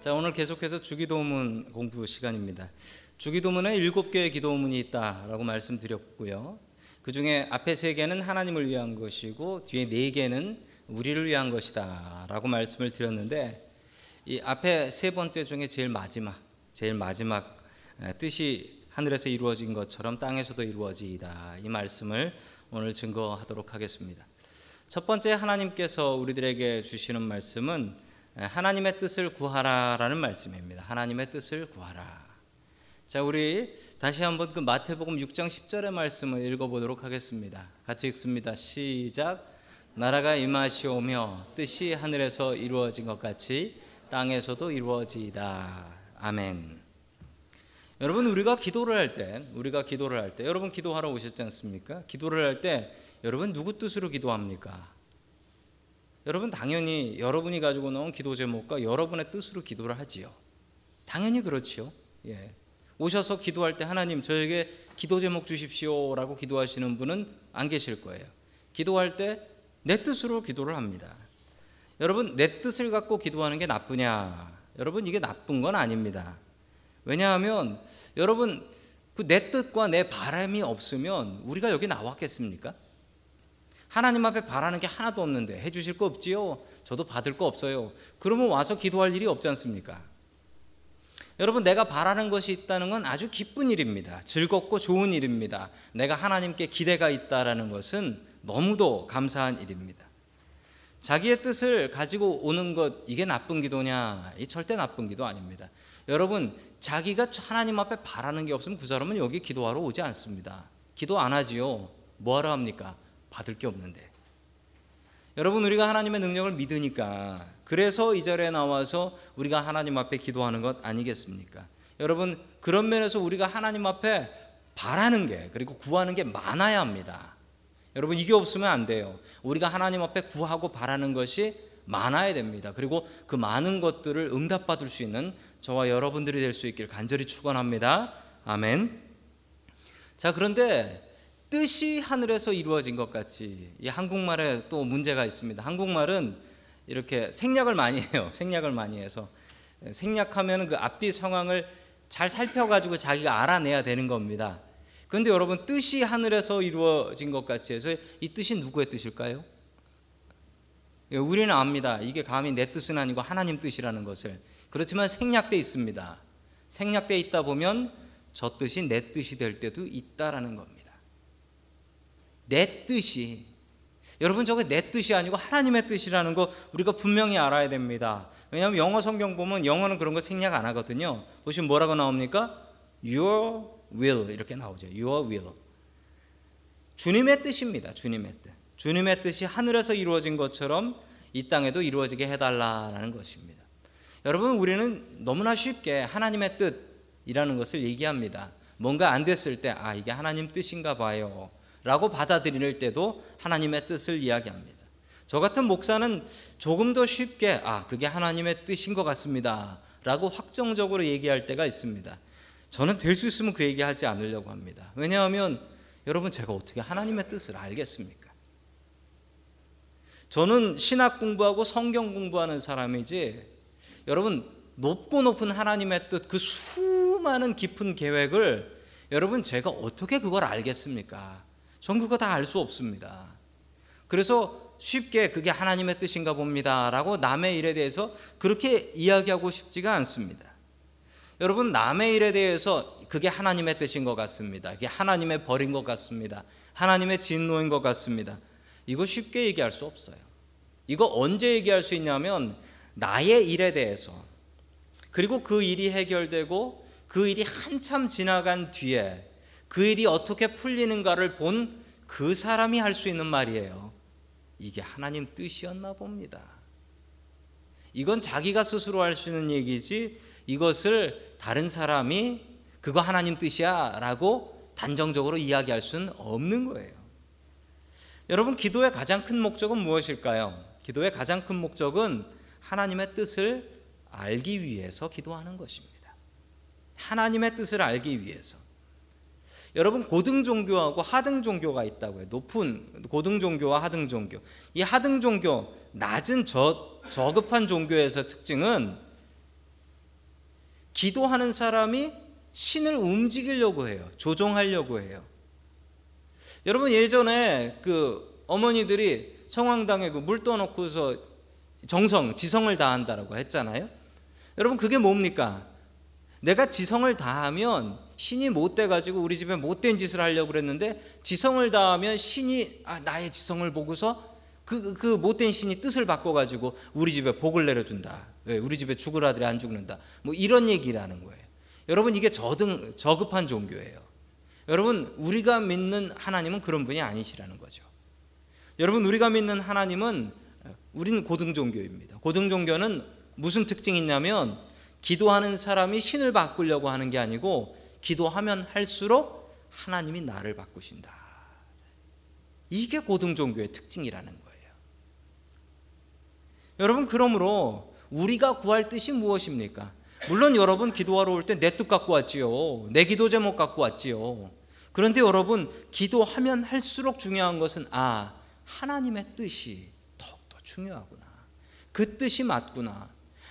자, 오늘 계속해서 주기도문 공부 시간입니다. 주기도문에 일곱 개의 기도문이 있다라고 말씀드렸고요. 그 중에 앞에 세 개는 하나님을 위한 것이고 뒤에 네 개는 우리를 위한 것이다라고 말씀을 드렸는데 이 앞에 세 번째 중에 제일 마지막, 제일 마지막 뜻이 하늘에서 이루어진 것처럼 땅에서도 이루어지이다 이 말씀을 오늘 증거하도록 하겠습니다. 첫 번째 하나님께서 우리들에게 주시는 말씀은 하나님의 뜻을 구하라라는 말씀입니다. 하나님의 뜻을 구하라. 자, 우리 다시 한번 그 마태복음 6장 10절의 말씀을 읽어보도록 하겠습니다. 같이 읽습니다. 시작. 나라가 임하시오며 뜻이 하늘에서 이루어진 것 같이 땅에서도 이루어지이다. 아멘. 여러분 우리가 기도를 할 때, 우리가 기도를 할 때, 여러분 기도하러 오셨지 않습니까? 기도를 할 때 여러분 누구 뜻으로 기도합니까? 여러분 당연히 여러분이 가지고 나온 기도 제목과 여러분의 뜻으로 기도를 하지요. 당연히 그렇지요. 예. 오셔서 기도할 때 하나님 저에게 기도 제목 주십시오라고 기도하시는 분은 안 계실 거예요. 기도할 때 내 뜻으로 기도를 합니다. 여러분 내 뜻을 갖고 기도하는 게 나쁘냐? 여러분 이게 나쁜 건 아닙니다. 왜냐하면 여러분 그 내 뜻과 내 바람이 없으면 우리가 여기 나왔겠습니까? 하나님 앞에 바라는 게 하나도 없는데 해 주실 거 없지요? 저도 받을 거 없어요. 그러면 와서 기도할 일이 없지 않습니까? 여러분, 내가 바라는 것이 있다는 건 아주 기쁜 일입니다. 즐겁고 좋은 일입니다. 내가 하나님께 기대가 있다라는 것은 너무도 감사한 일입니다. 자기의 뜻을 가지고 오는 것, 이게 나쁜 기도냐? 이 절대 나쁜 기도 아닙니다. 여러분, 자기가 하나님 앞에 바라는 게 없으면 그 사람은 여기 기도하러 오지 않습니다. 기도 안 하지요. 뭐 하러 합니까? 받을 게 없는데. 여러분, 우리가 하나님의 능력을 믿으니까 그래서 이 절에 나와서 우리가 하나님 앞에 기도하는 것 아니겠습니까? 여러분, 그런 면에서 우리가 하나님 앞에 바라는 게 그리고 구하는 게 많아야 합니다. 여러분, 이게 없으면 안 돼요. 우리가 하나님 앞에 구하고 바라는 것이 많아야 됩니다. 그리고 그 많은 것들을 응답받을 수 있는 저와 여러분들이 될 수 있길 간절히 축원합니다. 아멘. 자, 그런데 뜻이 하늘에서 이루어진 것 같이 이 한국말에 또 문제가 있습니다. 한국말은 이렇게 생략을 많이 해요. 생략을 많이 해서 생략하면 그 앞뒤 상황을 잘 살펴가지고 자기가 알아내야 되는 겁니다. 그런데 여러분 뜻이 하늘에서 이루어진 것 같이 해서 이 뜻이 누구의 뜻일까요? 예, 우리는 압니다. 이게 감히 내 뜻은 아니고 하나님 뜻이라는 것을. 그렇지만 생략돼 있습니다. 생략돼 있다 보면 저 뜻이 내 뜻이 될 때도 있다라는 겁니다. 내 뜻이 여러분 저게 내 뜻이 아니고 하나님의 뜻이라는 거 우리가 분명히 알아야 됩니다. 왜냐하면 영어 성경 보면 영어는 그런 거 생략 안 하거든요. 보시면 뭐라고 나옵니까? Your will 이렇게 나오죠. Your will. 주님의 뜻입니다. 주님의 뜻. 주님의 뜻이 하늘에서 이루어진 것처럼 이 땅에도 이루어지게 해달라라는 것입니다. 여러분 우리는 너무나 쉽게 하나님의 뜻이라는 것을 얘기합니다. 뭔가 안 됐을 때 아 이게 하나님 뜻인가 봐요. 라고 받아들일 때도 하나님의 뜻을 이야기합니다. 저 같은 목사는 조금 더 쉽게 아 그게 하나님의 뜻인 것 같습니다. 라고 확정적으로 얘기할 때가 있습니다. 저는 될 수 있으면 그 얘기하지 않으려고 합니다. 왜냐하면 여러분 제가 어떻게 하나님의 뜻을 알겠습니까? 저는 신학 공부하고 성경 공부하는 사람이지 여러분 높고 높은 하나님의 뜻 그 수많은 깊은 계획을 여러분 제가 어떻게 그걸 알겠습니까? 전 그거 다 알 수 없습니다. 그래서 쉽게 그게 하나님의 뜻인가 봅니다라고 남의 일에 대해서 그렇게 이야기하고 싶지가 않습니다. 여러분 남의 일에 대해서 그게 하나님의 뜻인 것 같습니다. 그게 하나님의 벌인 것 같습니다. 하나님의 진노인 것 같습니다. 이거 쉽게 얘기할 수 없어요. 이거 언제 얘기할 수 있냐면 나의 일에 대해서 그리고 그 일이 해결되고 그 일이 한참 지나간 뒤에 그 일이 어떻게 풀리는가를 본 그 사람이 할 수 있는 말이에요. 이게 하나님 뜻이었나 봅니다. 이건 자기가 스스로 할 수 있는 얘기지 이것을 다른 사람이 그거 하나님 뜻이야 라고 단정적으로 이야기할 수는 없는 거예요. 여러분, 기도의 가장 큰 목적은 무엇일까요? 기도의 가장 큰 목적은 하나님의 뜻을 알기 위해서 기도하는 것입니다. 하나님의 뜻을 알기 위해서. 여러분 고등 종교하고 하등 종교가 있다고요. 높은 고등 종교와 하등 종교. 이 하등 종교, 낮은 저, 저급한 종교에서 특징은 기도하는 사람이 신을 움직이려고 해요. 조종하려고 해요. 여러분 예전에 그 어머니들이 성황당에 그 물 떠놓고서 정성, 지성을 다한다라고 했잖아요. 여러분 그게 뭡니까? 내가 지성을 다하면 신이 못돼 가지고 우리 집에 못된 짓을 하려고 그랬는데 지성을 다하면 신이 아, 나의 지성을 보고서 그, 그 못된 신이 뜻을 바꿔 가지고 우리 집에 복을 내려준다. 왜? 우리 집에 죽을 아들이 안 죽는다. 뭐 이런 얘기라는 거예요. 여러분 이게 저등 저급한 종교예요. 여러분 우리가 믿는 하나님은 그런 분이 아니시라는 거죠. 여러분 우리가 믿는 하나님은 우리는 고등 종교입니다. 고등 종교는 무슨 특징이 있냐면 기도하는 사람이 신을 바꾸려고 하는 게 아니고 기도하면 할수록 하나님이 나를 바꾸신다. 이게 고등 종교의 특징이라는 거예요. 여러분 그러므로 우리가 구할 뜻이 무엇입니까? 물론 여러분 기도하러 올 때 내 뜻 갖고 왔지요. 내 기도 제목 갖고 왔지요. 그런데 여러분 기도하면 할수록 중요한 것은 아 하나님의 뜻이 더욱더 중요하구나. 그 뜻이 맞구나.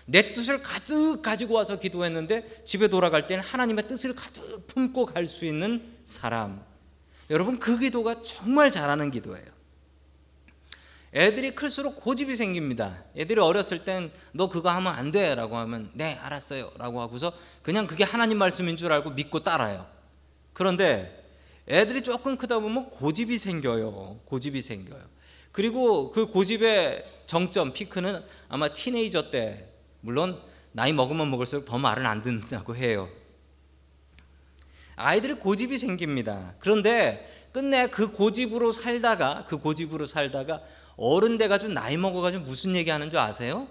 내 뜻을 가득 가지고 와서 기도했는데 집에 돌아갈 때는 하나님의 뜻을 가득 품고 갈 수 있는 사람. 여러분 그 기도가 정말 잘하는 기도예요. 애들이 클수록 고집이 생깁니다. 애들이 어렸을 땐 너 그거 하면 안 돼라고 하면 네 알았어요라고 하고서 그냥 그게 하나님 말씀인 줄 알고 믿고 따라요. 그런데 애들이 조금 크다 보면 고집이 생겨요. 고집이 생겨요. 그리고 그 고집의 정점 피크는 아마 티네이저 때 물론 나이 먹으면 먹을수록 더 말을 안 듣는다고 해요. 아이들이 고집이 생깁니다. 그런데 끝내 그 고집으로 살다가 그 고집으로 살다가 어른 돼 가지고 나이 먹어 가지고 무슨 얘기 하는 줄 아세요?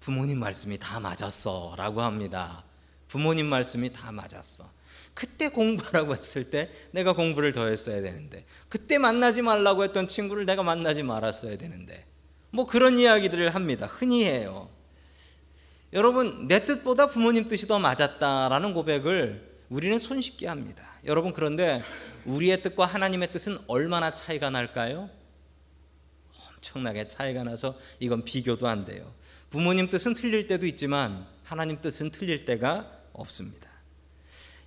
부모님 말씀이 다 맞았어라고 합니다. 부모님 말씀이 다 맞았어. 그때 공부하라고 했을 때 내가 공부를 더 했어야 되는데 그때 만나지 말라고 했던 친구를 내가 만나지 말았어야 되는데 뭐 그런 이야기들을 합니다. 흔히 해요. 여러분 내 뜻보다 부모님 뜻이 더 맞았다라는 고백을 우리는 손쉽게 합니다. 여러분 그런데 우리의 뜻과 하나님의 뜻은 얼마나 차이가 날까요? 엄청나게 차이가 나서 이건 비교도 안 돼요. 부모님 뜻은 틀릴 때도 있지만 하나님 뜻은 틀릴 때가 없습니다.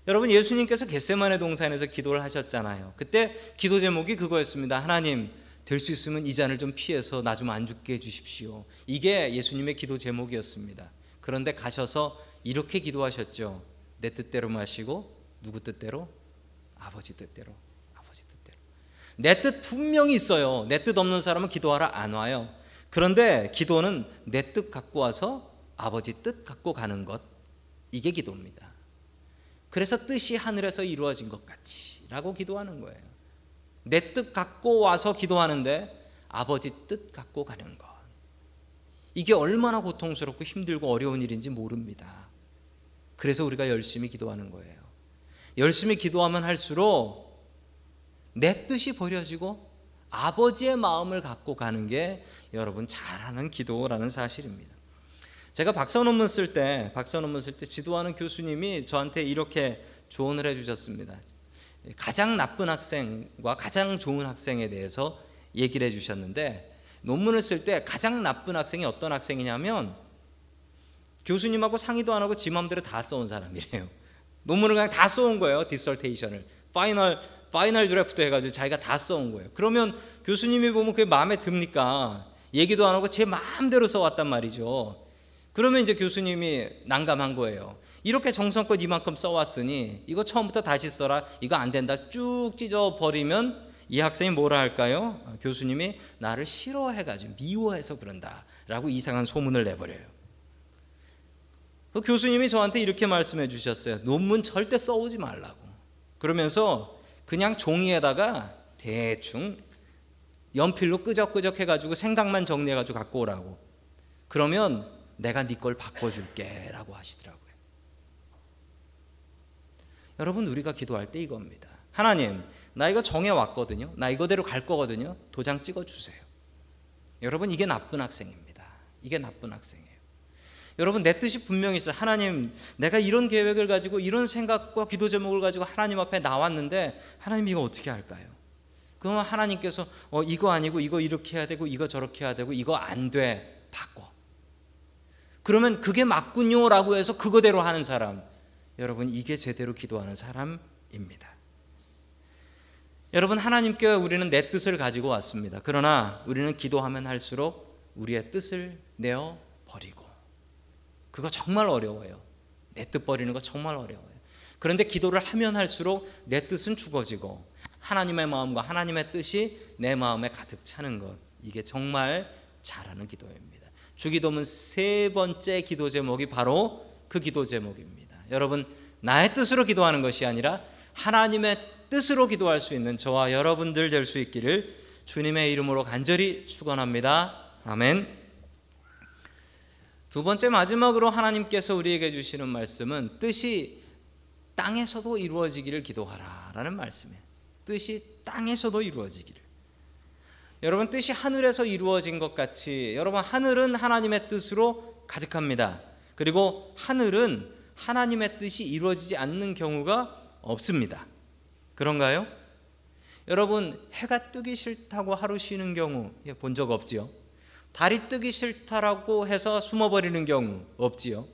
여러분 예수님께서 겟세마네 동산에서 기도를 하셨잖아요. 그때 기도 제목이 그거였습니다. 하나님 될 수 있으면 이 잔을 좀 피해서 나 좀 안 죽게 해 주십시오. 이게 예수님의 기도 제목이었습니다. 그런데 가셔서 이렇게 기도하셨죠. 내 뜻대로 마시고 누구 뜻대로? 아버지 뜻대로. 아버지 뜻대로. 내 뜻 분명히 있어요. 내 뜻 없는 사람은 기도하러 안 와요. 그런데 기도는 내 뜻 갖고 와서 아버지 뜻 갖고 가는 것. 이게 기도입니다. 그래서 뜻이 하늘에서 이루어진 것 같이라고 기도하는 거예요. 내 뜻 갖고 와서 기도하는데 아버지 뜻 갖고 가는 것. 이게 얼마나 고통스럽고 힘들고 어려운 일인지 모릅니다. 그래서 우리가 열심히 기도하는 거예요. 열심히 기도하면 할수록 내 뜻이 버려지고 아버지의 마음을 갖고 가는 게 여러분 잘하는 기도라는 사실입니다. 제가 박사 논문 쓸 때, 박사 논문 쓸 때 지도하는 교수님이 저한테 이렇게 조언을 해주셨습니다. 가장 나쁜 학생과 가장 좋은 학생에 대해서 얘기를 해 주셨는데 논문을 쓸 때 가장 나쁜 학생이 어떤 학생이냐면 교수님하고 상의도 안 하고 지 맘대로 다 써온 사람이래요. 논문을 그냥 다 써온 거예요. dissertation을 final final draft 해 가지고 자기가 다 써온 거예요. 그러면 교수님이 보면 그게 마음에 듭니까? 얘기도 안 하고 제 마음대로 써왔단 말이죠. 그러면 이제 교수님이 난감한 거예요. 이렇게 정성껏 이만큼 써왔으니 이거 처음부터 다시 써라. 이거 안 된다. 쭉 찢어 버리면 이 학생이 뭐라 할까요? 교수님이 나를 싫어해가지고 미워해서 그런다 라고 이상한 소문을 내버려요. 그 교수님이 저한테 이렇게 말씀해 주셨어요. 논문 절대 써오지 말라고. 그러면서 그냥 종이에다가 대충 연필로 끄적끄적 해가지고 생각만 정리해가지고 갖고 오라고. 그러면 내가 네 걸 바꿔줄게 라고 하시더라고요. 여러분 우리가 기도할 때 이겁니다. 하나님, 나 이거 정해 왔거든요. 나 이거대로 갈 거거든요. 도장 찍어 주세요. 여러분 이게 나쁜 학생입니다. 이게 나쁜 학생이에요. 여러분 내 뜻이 분명히 있어요. 하나님, 내가 이런 계획을 가지고 이런 생각과 기도 제목을 가지고 하나님 앞에 나왔는데 하나님 이거 어떻게 할까요? 그러면 하나님께서 어 이거 아니고 이거 이렇게 해야 되고 이거 저렇게 해야 되고 이거 안 돼. 바꿔. 그러면 그게 맞군요라고 해서 그거대로 하는 사람. 여러분 이게 제대로 기도하는 사람입니다. 여러분 하나님께 우리는 내 뜻을 가지고 왔습니다. 그러나 우리는 기도하면 할수록 우리의 뜻을 내어 버리고 그거 정말 어려워요. 내 뜻 버리는 거 정말 어려워요. 그런데 기도를 하면 할수록 내 뜻은 죽어지고 하나님의 마음과 하나님의 뜻이 내 마음에 가득 차는 것 이게 정말 잘하는 기도입니다. 주기도문 세 번째 기도 제목이 바로 그 기도 제목입니다. 여러분 나의 뜻으로 기도하는 것이 아니라 하나님의 뜻으로 기도할 수 있는 저와 여러분들 될 수 있기를 주님의 이름으로 간절히 축원합니다. 아멘. 두 번째 마지막으로 하나님께서 우리에게 주시는 말씀은 뜻이 땅에서도 이루어지기를 기도하라라는 말씀이에요. 뜻이 땅에서도 이루어지기를. 여러분 뜻이 하늘에서 이루어진 것 같이 여러분 하늘은 하나님의 뜻으로 가득합니다. 그리고 하늘은 하나님의 뜻이 이루어지지 않는 경우가 없습니다. 그런가요? 여러분 해가 뜨기 싫다고 하루 쉬는 경우 예, 본적 없지요. 달이 뜨기 싫다라고 해서 숨어버리는 경우 없지요.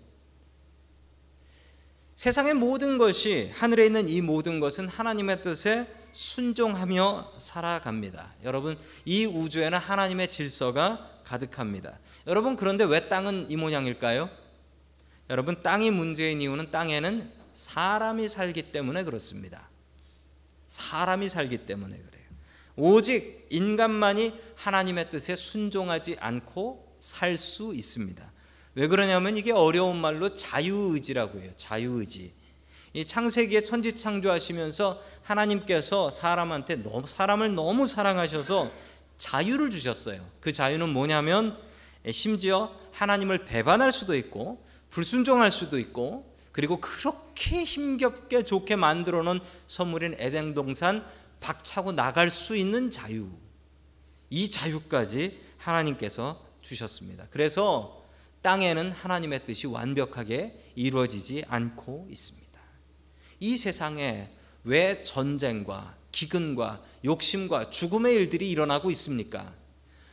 세상의 모든 것이 하늘에 있는 이 모든 것은 하나님의 뜻에 순종하며 살아갑니다. 여러분 이 우주에는 하나님의 질서가 가득합니다. 여러분 그런데 왜 땅은 이 모양일까요? 여러분 땅이 문제인 이유는 땅에는 사람이 살기 때문에 그렇습니다. 사람이 살기 때문에 그래요. 오직 인간만이 하나님의 뜻에 순종하지 않고 살 수 있습니다. 왜 그러냐면 이게 어려운 말로 자유의지라고 해요. 자유의지. 이 창세기에 천지 창조하시면서 하나님께서 사람한테 너무 사람을 너무 사랑하셔서 자유를 주셨어요. 그 자유는 뭐냐면 심지어 하나님을 배반할 수도 있고 불순종할 수도 있고 그리고 그렇게 힘겹게 좋게 만들어 놓은 선물인 에덴 동산 박차고 나갈 수 있는 자유. 이 자유까지 하나님께서 주셨습니다. 그래서 땅에는 하나님의 뜻이 완벽하게 이루어지지 않고 있습니다. 이 세상에 왜 전쟁과 기근과 욕심과 죽음의 일들이 일어나고 있습니까?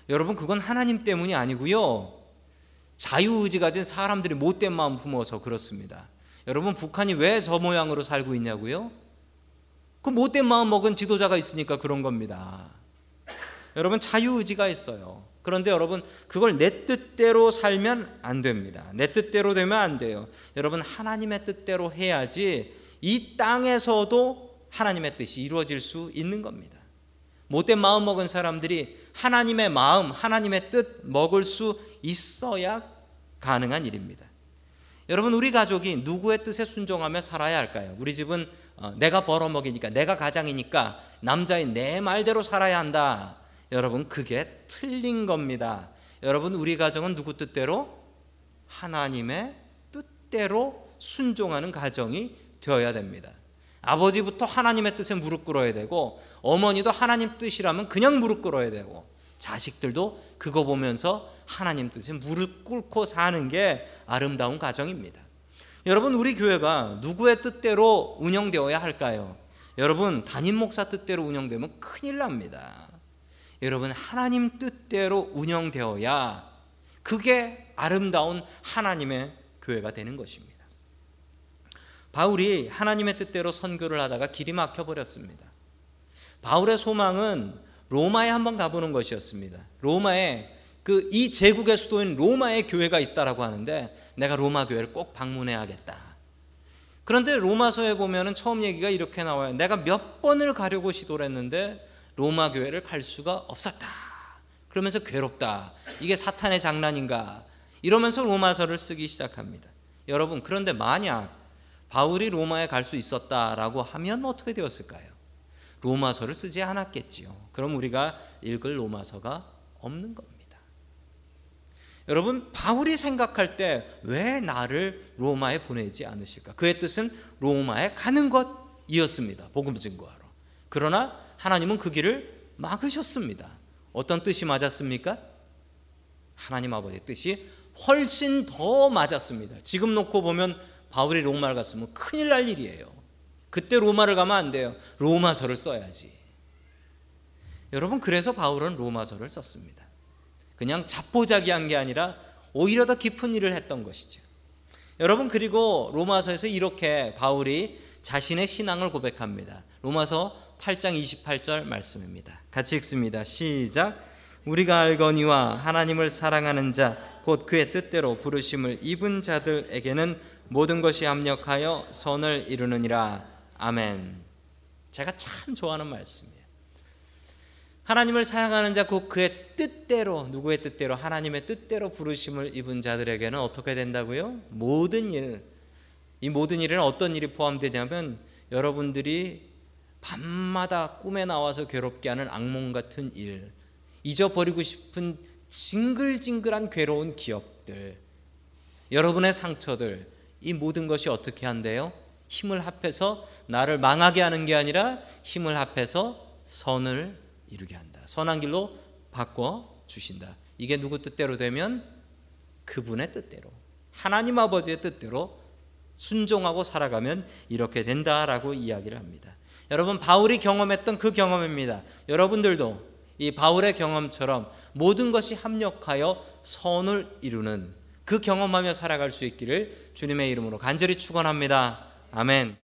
여러분 그건 하나님 때문이 아니고요. 자유의지 가진 사람들이 못된 마음 품어서 그렇습니다. 여러분 북한이 왜 저 모양으로 살고 있냐고요? 그 못된 마음 먹은 지도자가 있으니까 그런 겁니다. 여러분 자유의지가 있어요. 그런데 여러분 그걸 내 뜻대로 살면 안 됩니다. 내 뜻대로 되면 안 돼요. 여러분 하나님의 뜻대로 해야지 이 땅에서도 하나님의 뜻이 이루어질 수 있는 겁니다. 못된 마음 먹은 사람들이 하나님의 마음, 하나님의 뜻 먹을 수 있어야 가능한 일입니다. 여러분 우리 가족이 누구의 뜻에 순종하며 살아야 할까요? 우리 집은 어, 내가 벌어먹이니까 내가 가장이니까 남자인 내 말대로 살아야 한다. 여러분 그게 틀린 겁니다. 여러분 우리 가정은 누구 뜻대로 하나님의 뜻대로 순종하는 가정이 되어야 됩니다. 아버지부터 하나님의 뜻에 무릎 꿇어야 되고 어머니도 하나님 뜻이라면 그냥 무릎 꿇어야 되고 자식들도 그거 보면서 하나님 뜻에 무릎 꿇고 사는 게 아름다운 가정입니다. 여러분 우리 교회가 누구의 뜻대로 운영되어야 할까요? 여러분 담임 목사 뜻대로 운영되면 큰일 납니다. 여러분 하나님 뜻대로 운영되어야 그게 아름다운 하나님의 교회가 되는 것입니다. 바울이 하나님의 뜻대로 선교를 하다가 길이 막혀 버렸습니다. 바울의 소망은 로마에 한번 가보는 것이었습니다. 로마에 그 이 제국의 수도인 로마에 교회가 있다라고 하는데 내가 로마 교회를 꼭 방문해야겠다. 그런데 로마서에 보면은 처음 얘기가 이렇게 나와요. 내가 몇 번을 가려고 시도를 했는데 로마 교회를 갈 수가 없었다. 그러면서 괴롭다. 이게 사탄의 장난인가? 이러면서 로마서를 쓰기 시작합니다. 여러분, 그런데 만약 바울이 로마에 갈 수 있었다라고 하면 어떻게 되었을까요? 로마서를 쓰지 않았겠지요. 그럼 우리가 읽을 로마서가 없는 겁니다. 여러분, 바울이 생각할 때 왜 나를 로마에 보내지 않으실까? 그의 뜻은 로마에 가는 것이었습니다. 복음 증거하러. 그러나 하나님은 그 길을 막으셨습니다. 어떤 뜻이 맞았습니까? 하나님 아버지의 뜻이 훨씬 더 맞았습니다. 지금 놓고 보면 바울이 로마를 갔으면 큰일 날 일이에요. 그때 로마를 가면 안 돼요. 로마서를 써야지. 여러분 그래서 바울은 로마서를 썼습니다. 그냥 자포자기한 게 아니라 오히려 더 깊은 일을 했던 것이죠. 여러분 그리고 로마서에서 이렇게 바울이 자신의 신앙을 고백합니다. 로마서 8장 28절 말씀입니다. 같이 읽습니다. 시작. 우리가 알거니와 하나님을 사랑하는 자 곧 그의 뜻대로 부르심을 입은 자들에게는 모든 것이 합력하여 선을 이루느니라. 아멘. 제가 참 좋아하는 말씀이에요. 하나님을 사랑하는 자 곧 그의 뜻대로 누구의 뜻대로 하나님의 뜻대로 부르심을 입은 자들에게는 어떻게 된다고요? 모든 일. 이 모든 일에는 어떤 일이 포함되냐면 여러분들이 밤마다 꿈에 나와서 괴롭게 하는 악몽 같은 일, 잊어버리고 싶은 징글징글한 괴로운 기억들, 여러분의 상처들, 이 모든 것이 어떻게 한대요? 힘을 합해서 나를 망하게 하는 게 아니라 힘을 합해서 선을 이루게 한다. 선한 길로 바꿔 주신다. 이게 누구 뜻대로 되면 그분의 뜻대로, 하나님 아버지의 뜻대로 순종하고 살아가면 이렇게 된다라고 이야기를 합니다. 여러분 바울이 경험했던 그 경험입니다. 여러분들도 이 바울의 경험처럼 모든 것이 합력하여 선을 이루는 그 경험하며 살아갈 수 있기를 주님의 이름으로 간절히 축원합니다. 아멘.